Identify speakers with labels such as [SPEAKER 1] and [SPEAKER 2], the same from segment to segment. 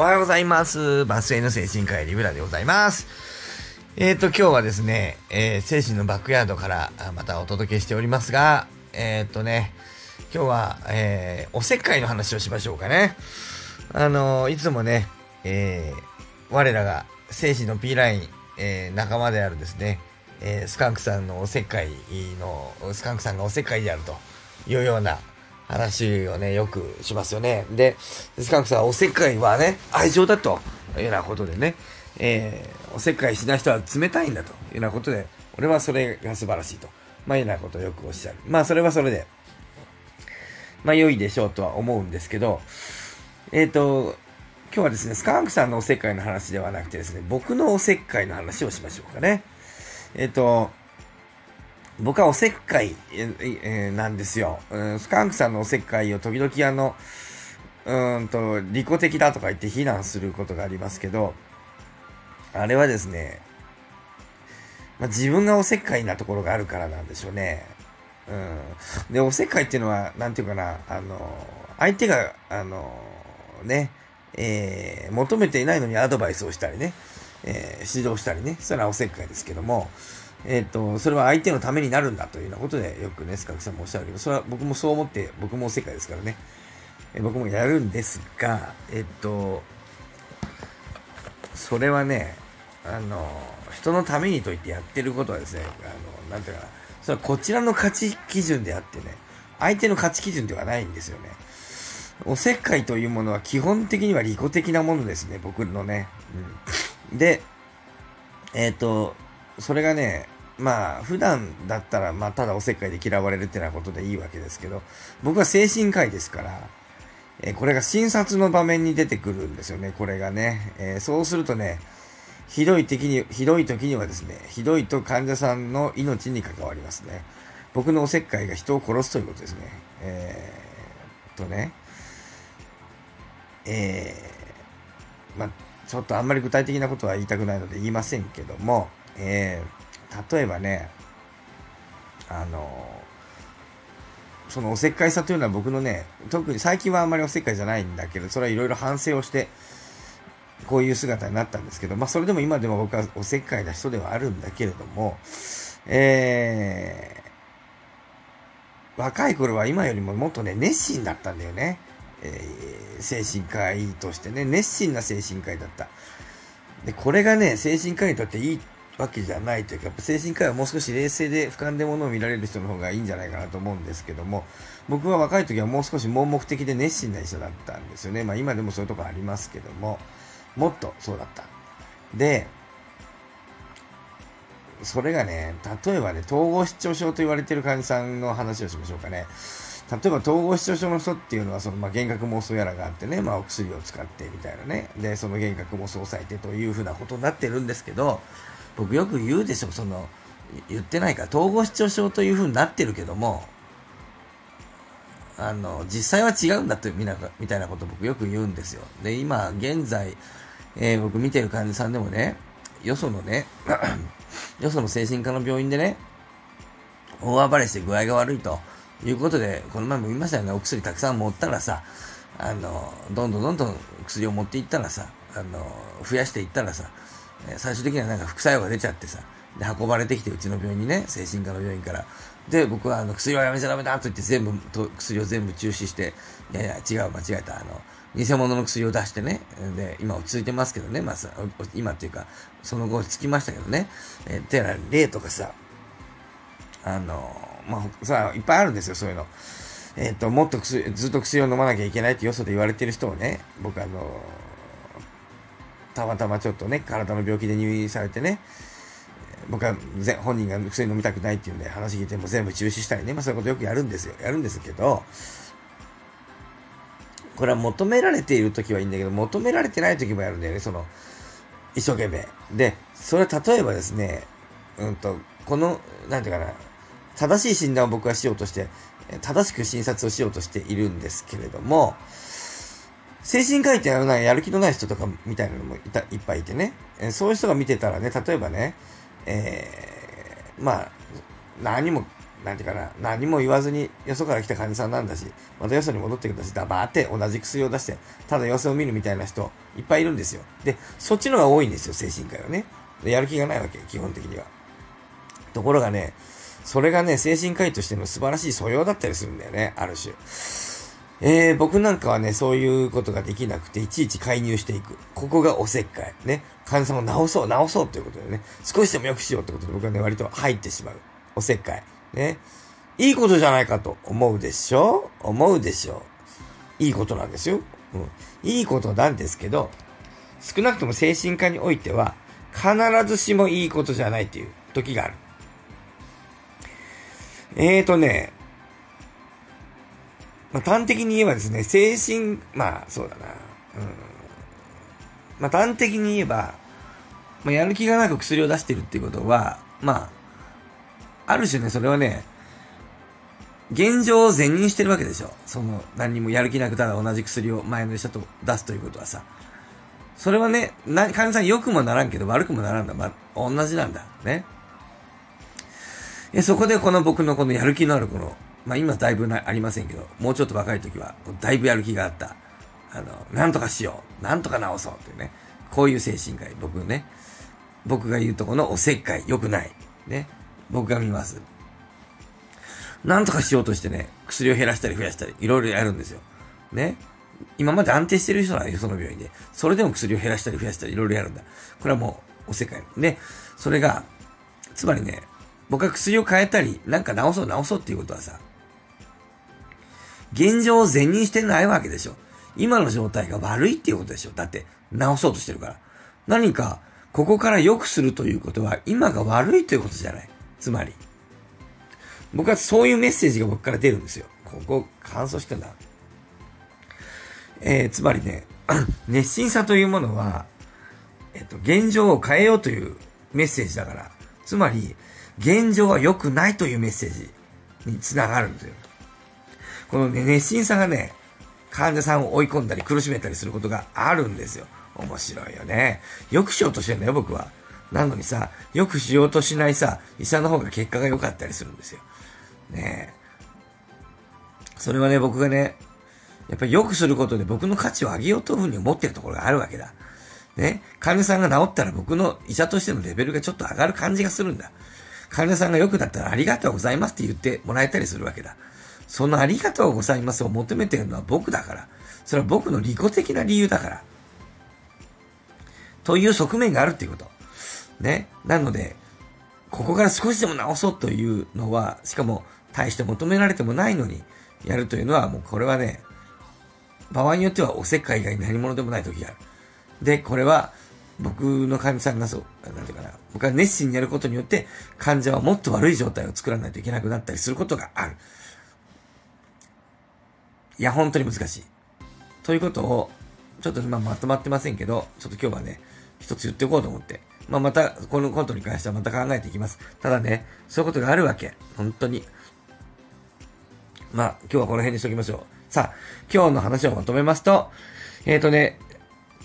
[SPEAKER 1] おはようございます。バスへの精神科医リブラでございます。えっ、ー、と、今日はですね、えー、精神のバックヤードからまたお届けしておりますが、えっ、ー、とね、今日は、えー、おせっかいの話をしましょうかね。あのいつもね、えー、我らが精神の P ライン、えー、仲間であるですね、えー、スカンクさんのおせっかいの、スカンクさんがおせっかいであるというような話をね、よくしますよね。で、スカンクさん、おせっかいはね、愛情だというようなことでね、えー、おせっかいしない人は冷たいんだというようなことで、俺はそれが素晴らしいと。まあ、いうようなことをよくおっしゃる。まあ、それはそれで、まあ、良いでしょうとは思うんですけど、えっ、ー、と、今日はですね、スカンクさんのおせっかいの話ではなくてですね、僕のおせっかいの話をしましょうかね。えっ、ー、と、僕はおせっかい、えー、なんですよ、うん。スカンクさんのおせっかいを時々あの、うんと、利己的だとか言って非難することがありますけど、あれはですね、まあ、自分がおせっかいなところがあるからなんでしょうね。うん。で、おせっかいっていうのは、なんていうかな、あの、相手が、あの、ね、えー、求めていないのにアドバイスをしたりね、えー、指導したりね、それはおせっかいですけども、えっ、ー、と、それは相手のためになるんだというようなことで、よくね、スカキさんもおっしゃるけど、それは僕もそう思って、僕も世界ですからね、え、僕もやるんですが、えっ、ー、と、それはね、あの、人のためにと言ってやってることはですね、あの、なんていうかな、それはこちらの価値基準であってね、相手の価値基準ではないんですよね。おせっかいというものは基本的には利己的なものですね、僕のね。うん、で、えっ、ー、と、それがね、まあ、普段だったら、まあ、ただおせっかいで嫌われるってなことでいいわけですけど、僕は精神科医ですから、えー、これが診察の場面に出てくるんですよね、これがね。えー、そうするとね、ひどい時に、ひどい時にはですね、ひどいと患者さんの命に関わりますね。僕のおせっかいが人を殺すということですね。えー、とね、えー、まあ、ちょっとあんまり具体的なことは言いたくないので言いませんけども、えー、例えばね、あのそのおせっかいさというのは僕のね、特に最近はあんまりおせっかいじゃないんだけど、それはいろいろ反省をして、こういう姿になったんですけど、まあそれでも今でも僕はおせっかいな人ではあるんだけれども、えー、若い頃は今よりももっとね、熱心だったんだよね。えー、精神科医としてね、熱心な精神科医だった。で、これがね、精神科医にとっていいわけじゃないというか、やっぱ精神科医はもう少し冷静で俯瞰でものを見られる人の方がいいんじゃないかなと思うんですけども、僕は若い時はもう少し盲目的で熱心な人だったんですよね。まあ今でもそういうとこありますけども、もっとそうだった。で、それがね、例えばね、統合失調症と言われてる患者さんの話をしましょうかね。例えば統合失調症の人っていうのは、その、まあ、幻覚妄想やらがあってね、まあ、お薬を使ってみたいなね。で、その幻覚妄想を抑えてというふうなことになってるんですけど、僕よく言うでしょ、その、言ってないから、統合失調症というふうになってるけども、あの、実際は違うんだとみなみたいなこと僕よく言うんですよ。で、今、現在、えー、僕見てる患者さんでもね、よそのね、よその精神科の病院でね、大暴れして具合が悪いということで、この前も言いましたよね、お薬たくさん持ったらさ、あの、どんどんどんどん薬を持っていったらさ、あの、増やしていったらさ、最終的にはなんか副作用が出ちゃってさ、で、運ばれてきて、うちの病院にね、精神科の病院から。で、僕はあの薬はやめちゃダメだと言って全部、と薬を全部中止して、いやいや、違う、間違えた。あの、偽物の薬を出してね、で、今落ち着いてますけどね、まあさ、今っていうか、その後落ち着きましたけどね、えー、てな、例とかさ、あの、まあ、さ、いっぱいあるんですよ、そういうの。えっ、ー、と、もっと薬、ずっと薬を飲まなきゃいけないってよそで言われてる人をね、僕あの、たまたまちょっとね、体の病気で入院されてね、僕は本人が薬飲みたくないっていうんで話聞いても全部中止したりね、まあそういうことよくやるんですよ。やるんですけど、これは求められている時はいいんだけど、求められてない時もやるんだよね、その、一生懸命。で、それは例えばですね、うんと、この、なんていうかな、正しい診断を僕はしようとして、正しく診察をしようとしているんですけれども、精神科医ってやるなやる気のない人とかみたいなのもいたいっぱいいてね、えそういう人が見てたらね、例えばね、えー、まあ、何もなんていうかな、何も言わずに、よそから来た患者さんなんだし、またよそに戻ってくるんだし、黙って同じ薬を出して、ただ様子を見るみたいな人、いっぱいいるんですよ。で、そっちのが多いんですよ、精神科医はね。やる気がないわけ、基本的には。ところがね、それがね、精神科医としての素晴らしい素養だったりするんだよね、ある種。えー、僕なんかはね、そういうことができなくて、いちいち介入していく。ここがおせっかい。ね。患者さんを治そう、治そうということでね、少しでも良くしようってことで僕はね、割と入ってしまう。おせっかい。ね。いいことじゃないかと思うでしょ？思うでしょ？いいことなんですよ。うん。いいことなんですけど、少なくとも精神科においては、必ずしもいいことじゃないっていう時がある。えーとね、まあ、端的に言えばですね、精神、まあ、そうだな。うん。まあ、端的に言えば、まあ、やる気がなく薬を出してるっていうことは、まあ、ある種ね、それはね、現状を善人してるわけでしょ。その、何にもやる気なくただ同じ薬を前の医者と出すということはさ。それはね、な、患者さん良くもならんけど悪くもならんだ。ま、同じなんだ。ね。え、そこでこの僕のこのやる気のあるこの、まあ今だいぶなありませんけど、もうちょっと若い時は、だいぶやる気があった。あの、なんとかしよう。なんとか直そうっていうね。こういう精神科医。僕ね。僕が言うとこのおせっかい。良くない。ね。僕が見ます。なんとかしようとしてね、薬を減らしたり増やしたり、いろいろやるんですよ。ね。今まで安定してる人なんよ、その病院で。それでも薬を減らしたり増やしたり、いろいろやるんだ。これはもう、おせっかい。ね。それが、つまりね、僕は薬を変えたり、なんか治そう治そうっていうことはさ、現状を善人してないわけでしょ。今の状態が悪いっていうことでしょ。だって、治そうとしてるから。何か、ここから良くするということは、今が悪いということじゃない。つまり。僕はそういうメッセージが僕から出るんですよ。ここ、乾燥してんだ。えー、つまりね、熱心さというものは、えっと、現状を変えようというメッセージだから、つまり、現状は良くないというメッセージにつながるんですよ。このね、熱心さがね、患者さんを追い込んだり苦しめたりすることがあるんですよ。面白いよね。よくしようとしてんだよ、僕は。なのにさ、よくしようとしないさ、医者の方が結果が良かったりするんですよ。ねえ。それはね、僕がね、やっぱり良くすることで僕の価値を上げようというふうに思ってるところがあるわけだ。ね。患者さんが治ったら僕の医者としてのレベルがちょっと上がる感じがするんだ。患者さんが良くなったらありがとうございますって言ってもらえたりするわけだ。そのありがとうございますを求めてるのは僕だから。それは僕の利己的な理由だから。という側面があるっていうこと。ね。なので、ここから少しでも直そうというのは、しかも大して求められてもないのにやるというのはもうこれはね、場合によってはおせっかい以外に何者でもない時がある。で、これは僕の患者さんがそう、なんていうかな、僕が熱心にやることによって、患者はもっと悪い状態を作らないといけなくなったりすることがある。いや、本当に難しい。ということを、ちょっと今まとまってませんけど、ちょっと今日はね、一つ言っておこうと思って。まあ、また、このことに関してはまた考えていきます。ただね、そういうことがあるわけ。本当に。まあ、今日はこの辺にしときましょう。さあ、今日の話をまとめますと、えっ、ー、とね、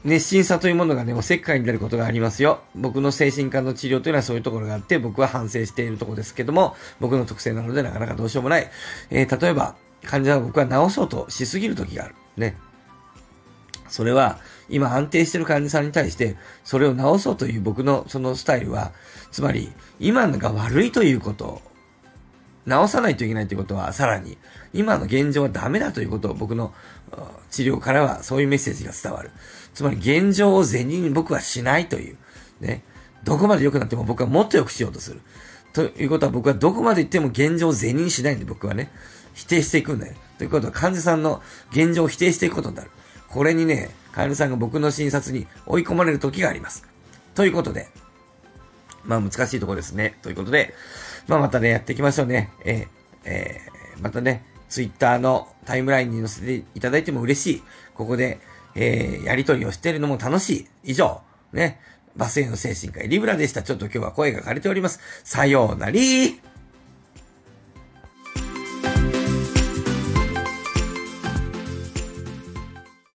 [SPEAKER 1] 熱心さというものがね、おせっかいになることがありますよ。僕の精神科の治療というのはそういうところがあって、僕は反省しているところですけども、僕の特性なのでなかなかどうしようもない。えー、例えば、患者は僕は治そうとしすぎる時がある。ね。それは、今安定してる患者さんに対して、それを治そうという僕のそのスタイルは、つまり、今のが悪いということ治さないといけないということは、さらに、今の現状はダメだということを僕の治療からはそういうメッセージが伝わる。つまり現状を善人に僕はしないという。ね。どこまで良くなっても僕はもっと良くしようとする。ということは僕はどこまで行っても現状を善人にしないんで僕はね、否定していくんだよ。ということは患者さんの現状を否定していくことになる。これにね、患者さんが僕の診察に追い込まれる時があります。ということで、まあ難しいところですね。ということで、まあまたね、やっていきましょうね。え、えー、またね、ツイッターのタイムラインに載せていただいても嬉しい。ここで、えー、やりとりをしているのも楽しい。以上、ね、バスへの精神科医リブラでした。ちょっと今日は声が枯れております。さようなり